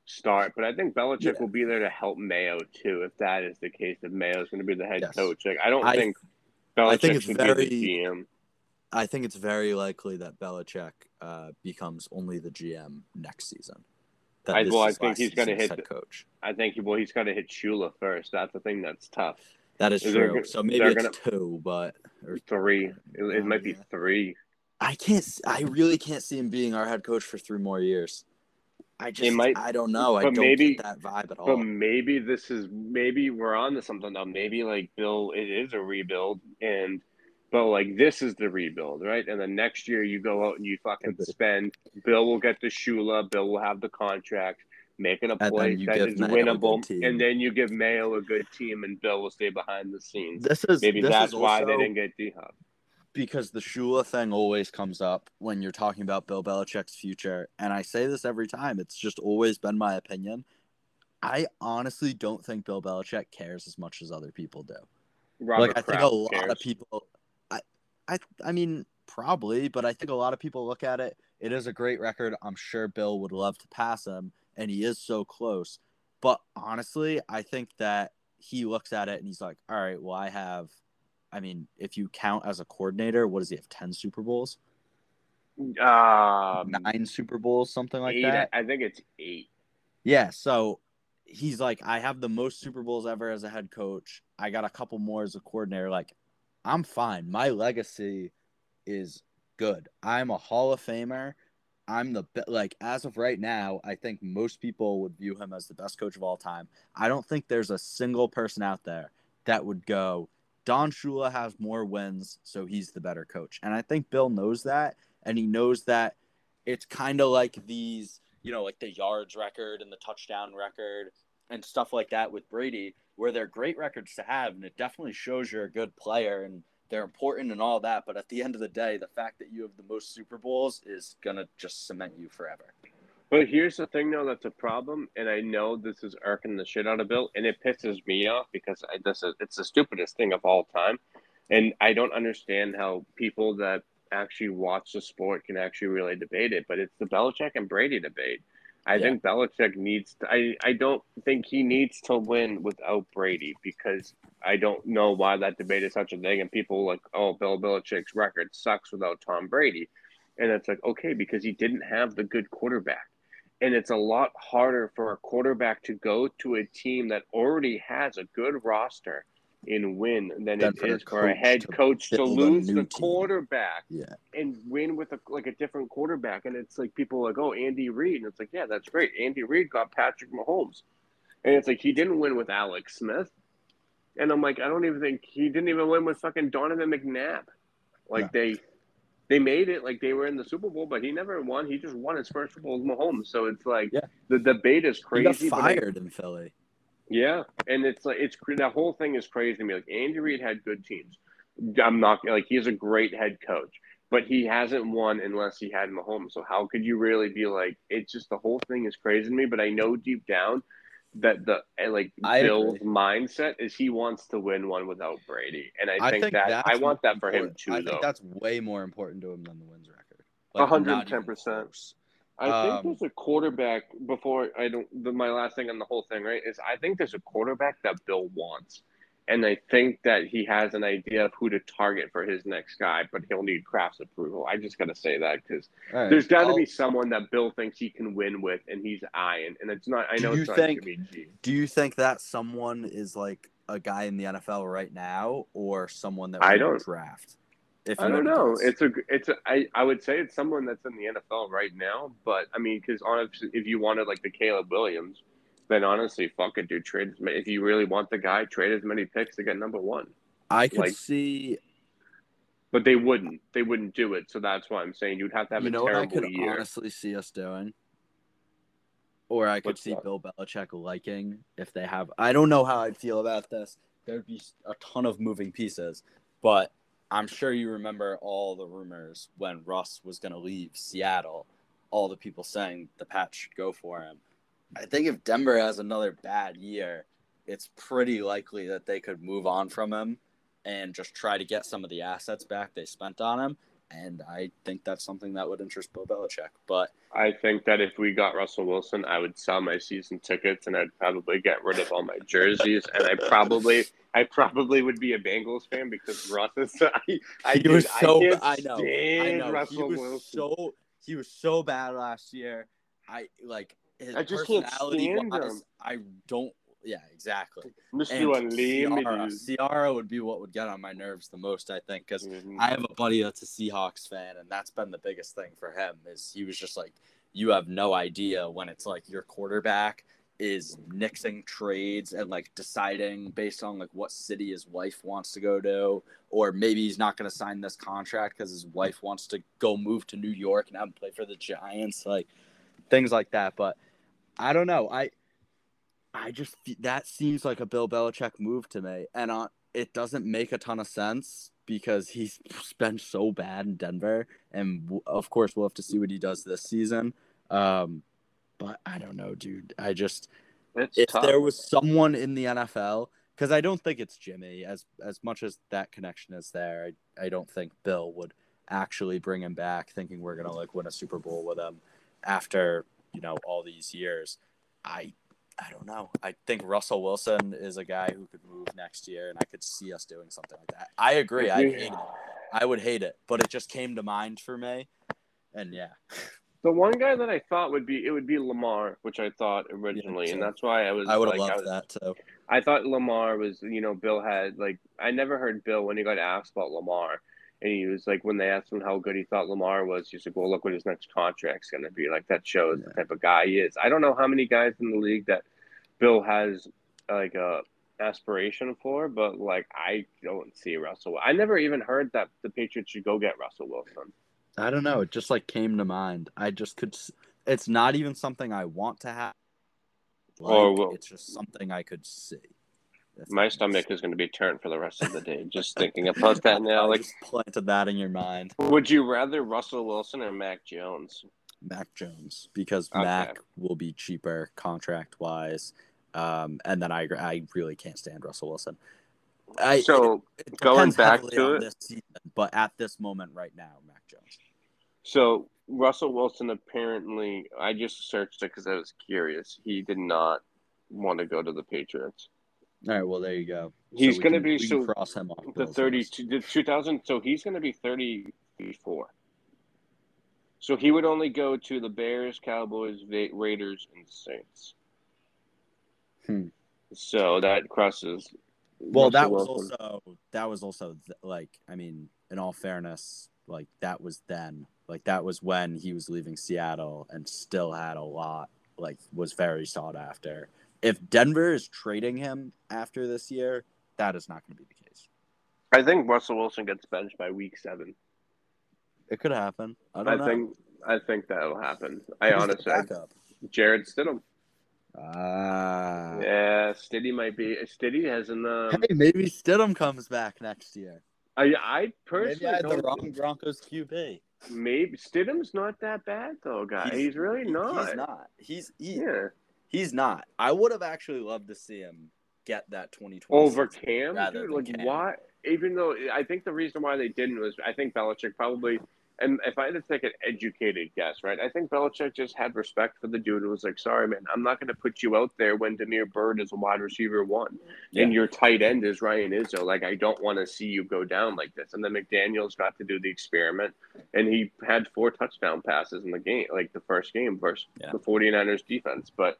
start. But I think Belichick Yeah. will be there to help Mayo too, if that is the case, if Mayo is going to be the head Yes. coach. Like I don't I- think I Belichick think it's should very- be the GM. I think it's very likely that Belichick uh, becomes only the GM next season. That I- well, I think he's gonna hit head coach. I think well he's got to hit Shula first. That's the thing that's tough. That is Is true. go- So maybe it's two, but or, Three. It, it might be three. I can't. I really can't see him being our head coach for three more years. I just. might- I don't know. I don't maybe- get that vibe at all. But all. maybe this is maybe we're on to something now. Maybe like Bill, it is a rebuild, and but like this is the rebuild, right? And then next year you go out and you fucking Could spend. Bill will get the Shula. Bill will have the contract, making a then play you that give is Mayo winnable, and then you give Mayo a good team, and Bill will stay behind the scenes. This is Maybe this that's is why they didn't get D Hop. Because the Shula thing always comes up when you're talking about Bill Belichick's future. And I say this every time. It's just always been my opinion. I honestly don't think Bill Belichick cares as much as other people do. Robert like I think a lot cares. of people I I I mean probably, but I think a lot of people look at it. It is a great record. I'm sure Bill would love to pass him and he is so close. But honestly, I think that he looks at it and he's like, "All right, well I have I mean, if you count as a coordinator, what does he have? 10 Super Bowls? Um, 9 Super Bowls, something like eight, that? I think it's eight. Yeah, so he's like, I have the most Super Bowls ever as a head coach. I got a couple more as a coordinator. Like, I'm fine. My legacy is good. I'm a Hall of Famer. I'm the be- like as of right now, I think most people would view him as the best coach of all time. I don't think there's a single person out there that would go, Don Shula has more wins, so he's the better coach. And I think Bill knows that, and he knows that it's kind of like these, you know, like the yards record and the touchdown record and stuff like that with Brady, where they're great records to have, and it definitely shows you're a good player and they're important and all that. But at the end of the day, the fact that you have the most Super Bowls is gonna just cement you forever. But here's the thing, though, that's a problem, and I know this is irking the shit out of Bill, and it pisses me off because I, this is it's the stupidest thing of all time, and I don't understand how people that actually watch the sport can actually really debate it. But it's the Belichick and Brady debate. I Yeah. think Belichick needs. To, I I don't think he needs to win without Brady because I don't know why that debate is such a thing, and people like, oh, Bill Belichick's record sucks without Tom Brady, and it's like okay because he didn't have the good quarterback and it's a lot harder for a quarterback to go to a team that already has a good roster and win than it for a is for a head coach to lose the team. quarterback Yeah. and win with a, like a different quarterback. And it's like people are like, oh, Andy Reid. And it's like, yeah, that's great. Andy Reid got Patrick Mahomes. And it's like, he didn't win with Alex Smith. And I'm like, I don't even think he didn't even win with fucking Donovan McNabb. Like No. they they made it like they were in the Super Bowl, but he never won. He just won his first Super Bowl with Mahomes. So it's like Yeah. the debate is He crazy. got but I- fired in Philly. yeah, and it's like it's that whole thing is crazy to me. Like Andy Reid had good teams. I'm not like he's a great head coach, but he hasn't won unless he had Mahomes. So how could you really be like? It's just the whole thing is crazy to me. But I know deep down that the eh, like I Bill's agree. mindset is he wants to win one without Brady, and I, I think, think that I want that for him too. I though think that's way more important to him than the wins record. A hundred ten percent. I think Um, there's a quarterback before I don't. The, my last thing on the whole thing, right, is I think there's a quarterback that Bill wants, and I think that he has an idea of who to target for his next guy, but he'll need Kraft's approval. I just got to say that because All right, there's got to be someone that Bill thinks he can win with, and he's eyeing, and it's not. I Do know you it's not think- Jimmy G. Do you think that someone is like a guy in the NFL right now, or someone that I don't- would draft? If I don't know. guess. It's a. It's a. I. I would say it's someone that's in the NFL right now, but I mean, because honestly, if you wanted like the Caleb Williams, then honestly, fuck it, dude. Trade as many. If you really want the guy, trade as many picks to get number one. I could like- see. But they wouldn't. They wouldn't do it. So that's why I'm saying you'd have to have You a know what I terrible could year. honestly see us doing, or I could What's see that? Bill Belichick liking if they have. I don't know how I'd feel about this. There'd be a ton of moving pieces, but I'm sure you remember all the rumors when Russ was going to leave Seattle. all the people saying the Pats should go for him. I think if Denver has another bad year, it's pretty likely that they could move on from him and just try to get some of the assets back they spent on him. And I think that's something that would interest Bill Belichick. But I think that if we got Russell Wilson, I would sell my season tickets and I'd probably get rid of all my jerseys. and I probably, I probably would be a Bengals fan because Russ is. [LAUGHS] I, I, he was dude, so. I, I, know. I know. Russell he was Wilson. so. He was so bad last year. I like his I just can't stand wise, him. I don't. Yeah, exactly. Mr. Unlimited. Ciara, would be what would get on my nerves the most, I think, because Mhm. I have a buddy that's a Seahawks fan, and that's been the biggest thing for him. Is he was just like, you have no idea when it's like your quarterback is nixing trades and like deciding based on like what city his wife wants to go to, or maybe he's not going to sign this contract because his wife wants to go move to New York and have him play for the Giants, like things like that. But I don't know. I I just that seems like a Bill Belichick move to me, and uh, it doesn't make a ton of sense because he's [LAUGHS] been so bad in Denver, and w- of course we'll have to see what he does this season. Um, but I don't know, dude. I just It's if tough. there was someone in the NFL, because I don't think it's Jimmy. As as much as that connection is there, I, I don't think Bill would actually bring him back, thinking we're gonna like win a Super Bowl with him after you know all these years. I I don't know. I think Russell Wilson is a guy who could move next year, and I could see us doing something like that. I agree. I hate it. I would hate it, but it just came to mind for me, and yeah. The one guy that I thought would be it would be Lamar, which I thought originally, and that's why I was. I would have like, loved was, that too. I thought Lamar was, you know, Bill had like I never heard Bill when he got asked about Lamar, and he was like when they asked him how good he thought Lamar was, he's like, well, look what his next contract's gonna be. Like that shows the type of guy he is. I don't know how many guys in the league that Bill has like a aspiration for, but like I don't see Russell. I never even heard that the Patriots should go get Russell Wilson. I don't know. It just like came to mind. I just could. It's not even something I want to have. Like, Or will- it's just something I could see. If My stomach is going to be turned for the rest of the day just thinking about that now. [LAUGHS] Like, planted that in your mind, would you rather Russell Wilson or Mac Jones? Mac Jones, because Okay. Mac will be cheaper contract wise, um, and then I I really can't stand Russell Wilson. I So, it going back to it- this season, but at this moment right now, Mac Jones. so Russell Wilson apparently, I just searched it because I was curious. He did not want to go to the Patriots. All right, well there you go. He's we gonna be- we so cross him off. The Bill's thirty-two, the two thousand. So he's going to be thirty-four. So he would only go to the Bears, Cowboys, Va- Raiders, and Saints. Hmm. So that crosses. Well, that was Russell Wilson. also that was also th- like I mean, in all fairness, like that was then like that was when he was leaving Seattle and still had a lot like was very sought after. If Denver is trading him after this year, that is not going to be the case. I think Russell Wilson gets benched by week seven. It could happen. I I, don't know. think I think that'll happen. I Who's honestly, backup? Jarrett Stidham. Ah. Yeah, Stiddy might be. Stiddy hasn't. Um, Hey, maybe Stidham comes back next year. I I Maybe personally I had the wrong Broncos QB. Maybe Stidham's not that bad though, guy. He's, really not. He's not. He's he, Yeah. He's not. I would have actually loved to see him get that 2020 Over Cam, dude. Like Cam. why? Even though I think the reason why they didn't was I think Belichick probably. And if I had to take an educated guess, right, I think Belichick just had respect for the dude and was like, "Sorry, man, I'm not going to put you out there when Damiere Byrd is a wide receiver one, Yeah. and your tight end is Ryan Izzo. Like, I don't want to see you go down like this." And then McDaniels got to do the experiment, and he had four touchdown passes in the game, like the first game versus Yeah. the 49ers defense. But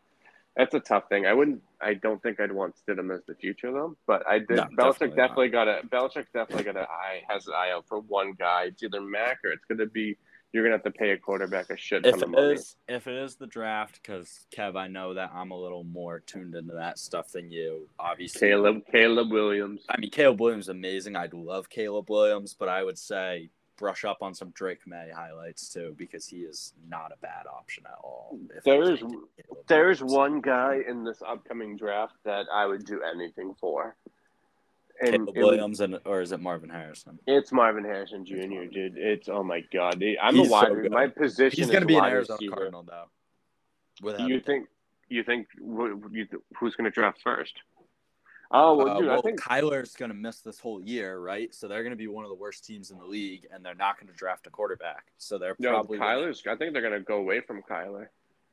that's a tough thing. I wouldn't. I don't think I'd want Stidham as the future though. But I did. No, Belichick definitely definitely got a. Belichick definitely got an eye has an eye out for one guy. It's either Mac or it's going to be. You're going to have to pay a quarterback a shit ton If of money. is, if it is the draft, because Kev, I know that I'm a little more tuned into that stuff than you. Obviously, Caleb Caleb Williams. I mean, Caleb Williams is amazing. I'd love Caleb Williams, but I would say brush up on some Drake Maye highlights too, because he is not a bad option at all. if There's- can't get Caleb There's one guy in this upcoming draft that I would do anything for, and Caleb it was- Williams and or is it Marvin Harrison? it's Marvin Harrison Jr., dude. It's oh my god. I'm He's a wide. so my position He's going to be an wide Arizona receiver. Cardinal though. Without Do you a doubt. think? You think wh- who's going to draft first? Oh well, Uh, well, I think Kyler's going to miss this whole year, right? So they're going to be one of the worst teams in the league, and they're not going to draft a quarterback. So they're no. probably Kyler's. I think they're going to go away from Kyler.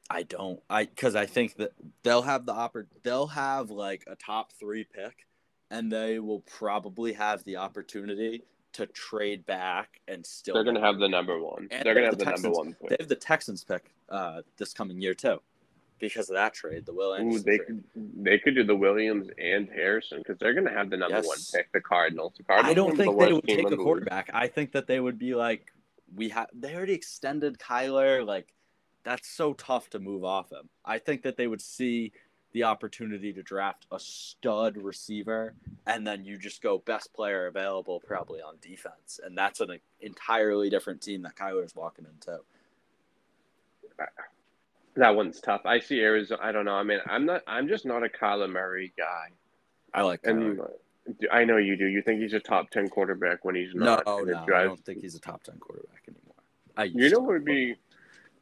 I don't. I because I think that they'll have the oppor- They'll have like a top three pick, and they will probably have the opportunity to trade back and still. They're going to have the number one. And they're going to have the the number Texans- one They have the Texans pick uh, this coming year too, because of that trade, the Will Ooh, they trade. could they could do the Williams and Harrison because they're going to have the number Yes. one pick. The Cardinals. The Cardinals. I don't think the they would take a the quarterback. I think that they would be like, we have. They already extended Kyler. Like, that's so tough to move off him. I think that they would see the opportunity to draft a stud receiver, and then you just go best player available, probably on defense, and that's an entirely different team that Kyler's walking into. That one's tough. I see Arizona. I don't know. I mean, I'm not. I'm just not a Kyler Murray guy. I like And I know you do. You think he's a top ten quarterback when he's not. no, it I don't think he's a top ten quarterback anymore. I You know who would be,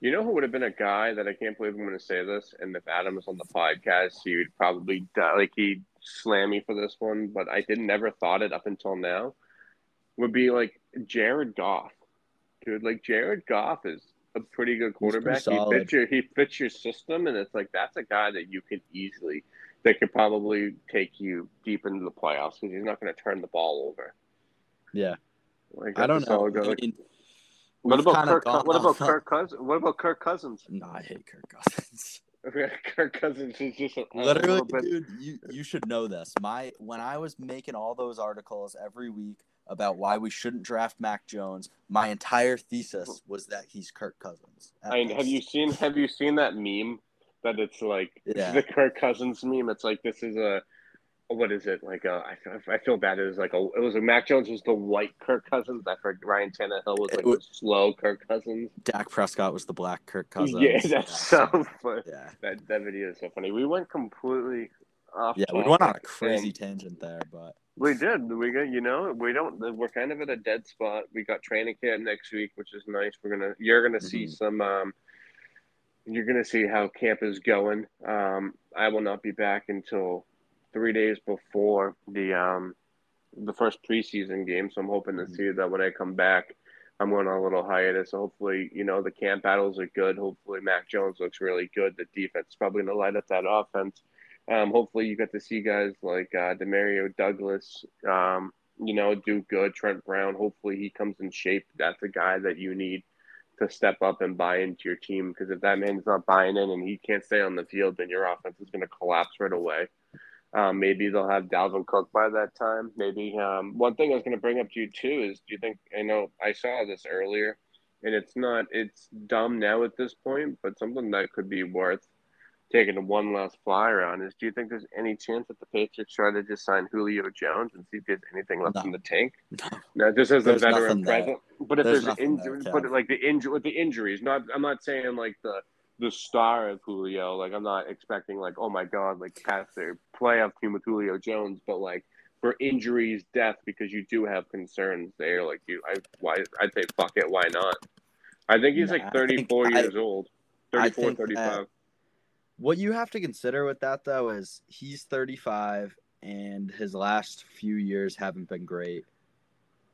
you know who would have been a guy that I can't believe I'm going to say this, and if Adam was on the podcast, he would probably die, like he'd slam me for this one, but I did never thought it up until now. Would be like Jared Goff, dude. Like Jared Goff is a pretty good quarterback. He fits your he fits your system, and it's like that's a guy that you could easily that could probably take you deep into the playoffs because he's not going to turn the ball over. Yeah, Like I don't that's a solid know. I mean, what about Kirk? gone What about Kirk Cousins? What about Kirk Cousins? No, I hate Kirk Cousins. [LAUGHS] [LAUGHS] Kirk Cousins is just a, a Literally, bit. dude, you you should know this. My when I was making all those articles every week about why we shouldn't draft Mac Jones, my entire thesis was that he's Kirk Cousins. I, have you seen Have you seen that meme that it's like [LAUGHS] Yeah. the Kirk Cousins meme? It's like this is a what is it like? A, I, feel- I feel bad. It was like a it was a Mac Jones was the white Kirk Cousins. I heard Ryan Tannehill was like wa- the slow Kirk Cousins. Dak Prescott was the black Kirk Cousins. [LAUGHS] Yeah, that's so funny. Yeah, That that video is so funny. We went completely off. yeah. We went on a crazy and- tangent there, but We did. We got you know we don't. We're kind of at a dead spot. We got training camp next week, which is nice. We're gonna. You're gonna see Mhm. some. Um, you're gonna see how camp is going. Um, I will not be back until three days before the um, the first preseason game. So I'm hoping to Mhm. see that when I come back, I'm going on a little hiatus. So hopefully, you know, the camp battles are good. Hopefully, Mac Jones looks really good. The defense is probably going to light up that offense. Um, hopefully, you get to see guys like uh, Demario Douglas, um, you know, do good. Trent Brown. Hopefully, he comes in shape. That's a guy that you need to step up and buy into your team. Because if that man's not buying in and he can't stay on the field, then your offense is going to collapse right away. Um, maybe they'll have Dalvin Cook by that time. Maybe um, one thing I was going to bring up to you too is, do you think I know I saw this earlier, and it's not it's dumb now at this point, but something that could be worth taking one last flyer on is, do you think there's any chance that the Patriots try to just sign Julio Jones and see if there's anything left No. in the tank? [LAUGHS] no. No, just as a There's veteran nothing there. present. But if There's there's, injury, there, but like the injury with the injuries, not I'm not saying like the the star of Julio. Like I'm not expecting like oh my god like past their playoff team with Julio Jones, but like for injuries, death, because you do have concerns there. Like you, I why I'd say fuck it, why not? I think he's Nah, like think 34 I- years old, I 34, think 35. that- What you have to consider with that though is he's 35 and his last few years haven't been great.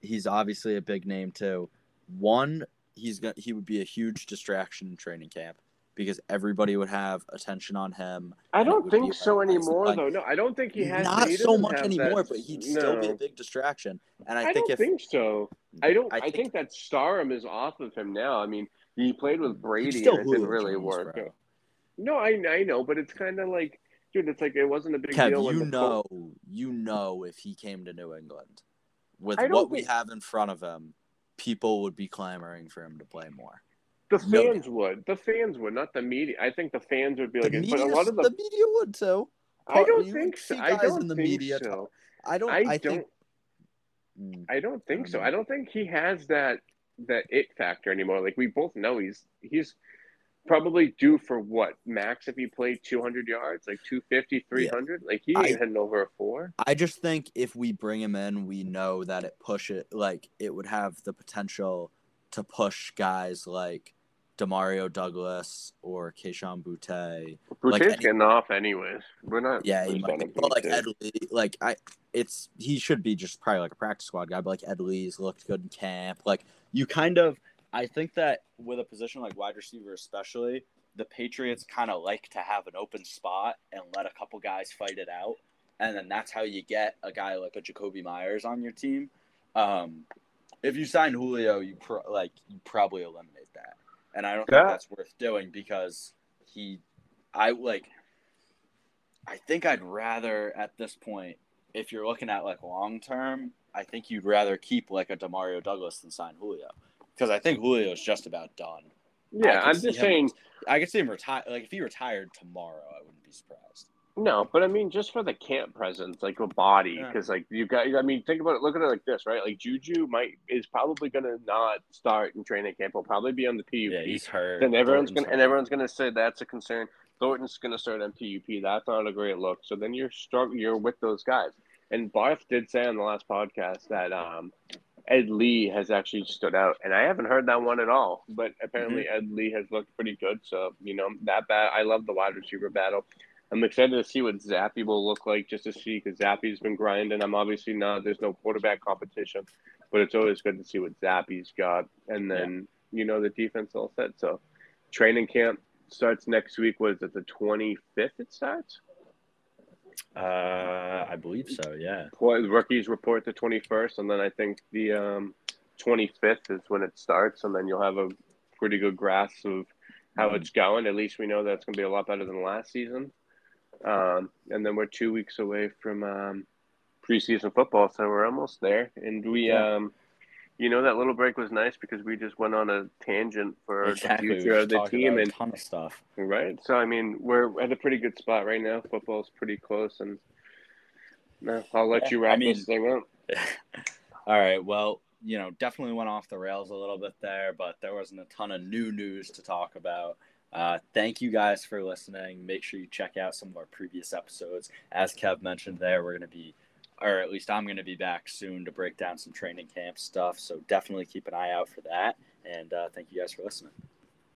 He's obviously a big name too. One, he's going he would be a huge distraction in training camp because everybody would have attention on him. I don't think so like, why is he anymore, playing? though. No, I don't think he has. Not he so much anymore, that- but he'd still be a big distraction. And I, I, think don't if think so. I don't. I I think, think- that Starum is off of him now. I mean, he played with Brady still and it didn't really Jones, work. bro. No, I I know, but it's kind of like, dude, it's like it wasn't a big Kev, deal. you know, Col- you know, if he came to New England, with I what we have in front of him, people would be clamoring for him to play more. the no fans would. The fans would, not the media. I think the fans would be The like, media, but a lot of the. the media would too. I don't you think so. I don't in the think media so. talk- I don't. I, I, don't. think. Mm, I don't think don't so. know. I don't think he has that that it factor anymore. Like we both know he's he's probably due for what max if he played 200 yards, like 250, 300. Like he ain't I- heading over a four. I just think if we bring him in, we know that it push it like it would have the potential to push guys like Demario Douglas or Kayshon Boutte. Like Boutte's any- getting off anyways. We're not. Yeah, he might be. But like. Ed Lee, like I, it's he should be just probably like a practice squad guy. But like Ed Lee's looked good in camp. Like you kind of, I think that with a position like wide receiver, especially, the Patriots kind of like to have an open spot and let a couple guys fight it out, and then that's how you get a guy like a Jakobi Meyers on your team. Um, if you sign Julio, you pro- like you probably eliminate that, and I don't Yeah. think that's worth doing because he, I like. I think I'd rather at this point, if you're looking at like long term, I think you'd rather keep like a Demario Douglas than sign Julio because I think Julio is just about done. Yeah, I'm just saying. I could see him retire. Like if he retired tomorrow, I wouldn't be surprised. No, but I mean, just for the camp presence, like a body, Yeah. because like you got. I mean, think about it. Look at it like this, right? Like Juju might is probably gonna not start in training camp. He'll probably be on the PUP. Yeah, he's hurt. then everyone's gonna and everyone's gonna say that's a concern. Thornton's gonna start on PUP. That's not a great look. So then you're struggling. You're with those guys. And Barth did say on the last podcast that um, Ed Lee has actually stood out, and I haven't heard that one at all. But apparently mm-hmm. Ed Lee has looked pretty good. So you know that bat. I love the wide receiver battle. I'm excited to see what Zappy will look like, just to see because Zappy's been grinding. I'm obviously not. There's no quarterback competition, but it's always good to see what Zappy's got, and then you know the defense all set. So training camp starts next week. Was it the 25th? It starts. Uh, I believe so. Yeah. Well, the rookies report the 21st, and then I think the um, 25th is when it starts, and then you'll have a pretty good grasp of how it's going. At least we know that's going to be a lot better than last season. Um, and then we're two weeks away from um, preseason football, so we're almost there. And we, Yeah. um, you know, that little break was nice because we just went on a tangent for Exactly. the future of the team, and a ton of stuff. Right. So I mean, we're at a pretty good spot right now. Football's pretty close, and no, I'll let Yeah, you wrap I mean- this thing up. [LAUGHS] All right. Well, you know, definitely went off the rails a little bit there, but there wasn't a ton of new news to talk about. Uh, thank you guys for listening. Make sure you check out some of our previous episodes. As Kev mentioned, there we're going to be, or at least I'm going to be back soon to break down some training camp stuff. So definitely keep an eye out for that. And uh, thank you guys for listening.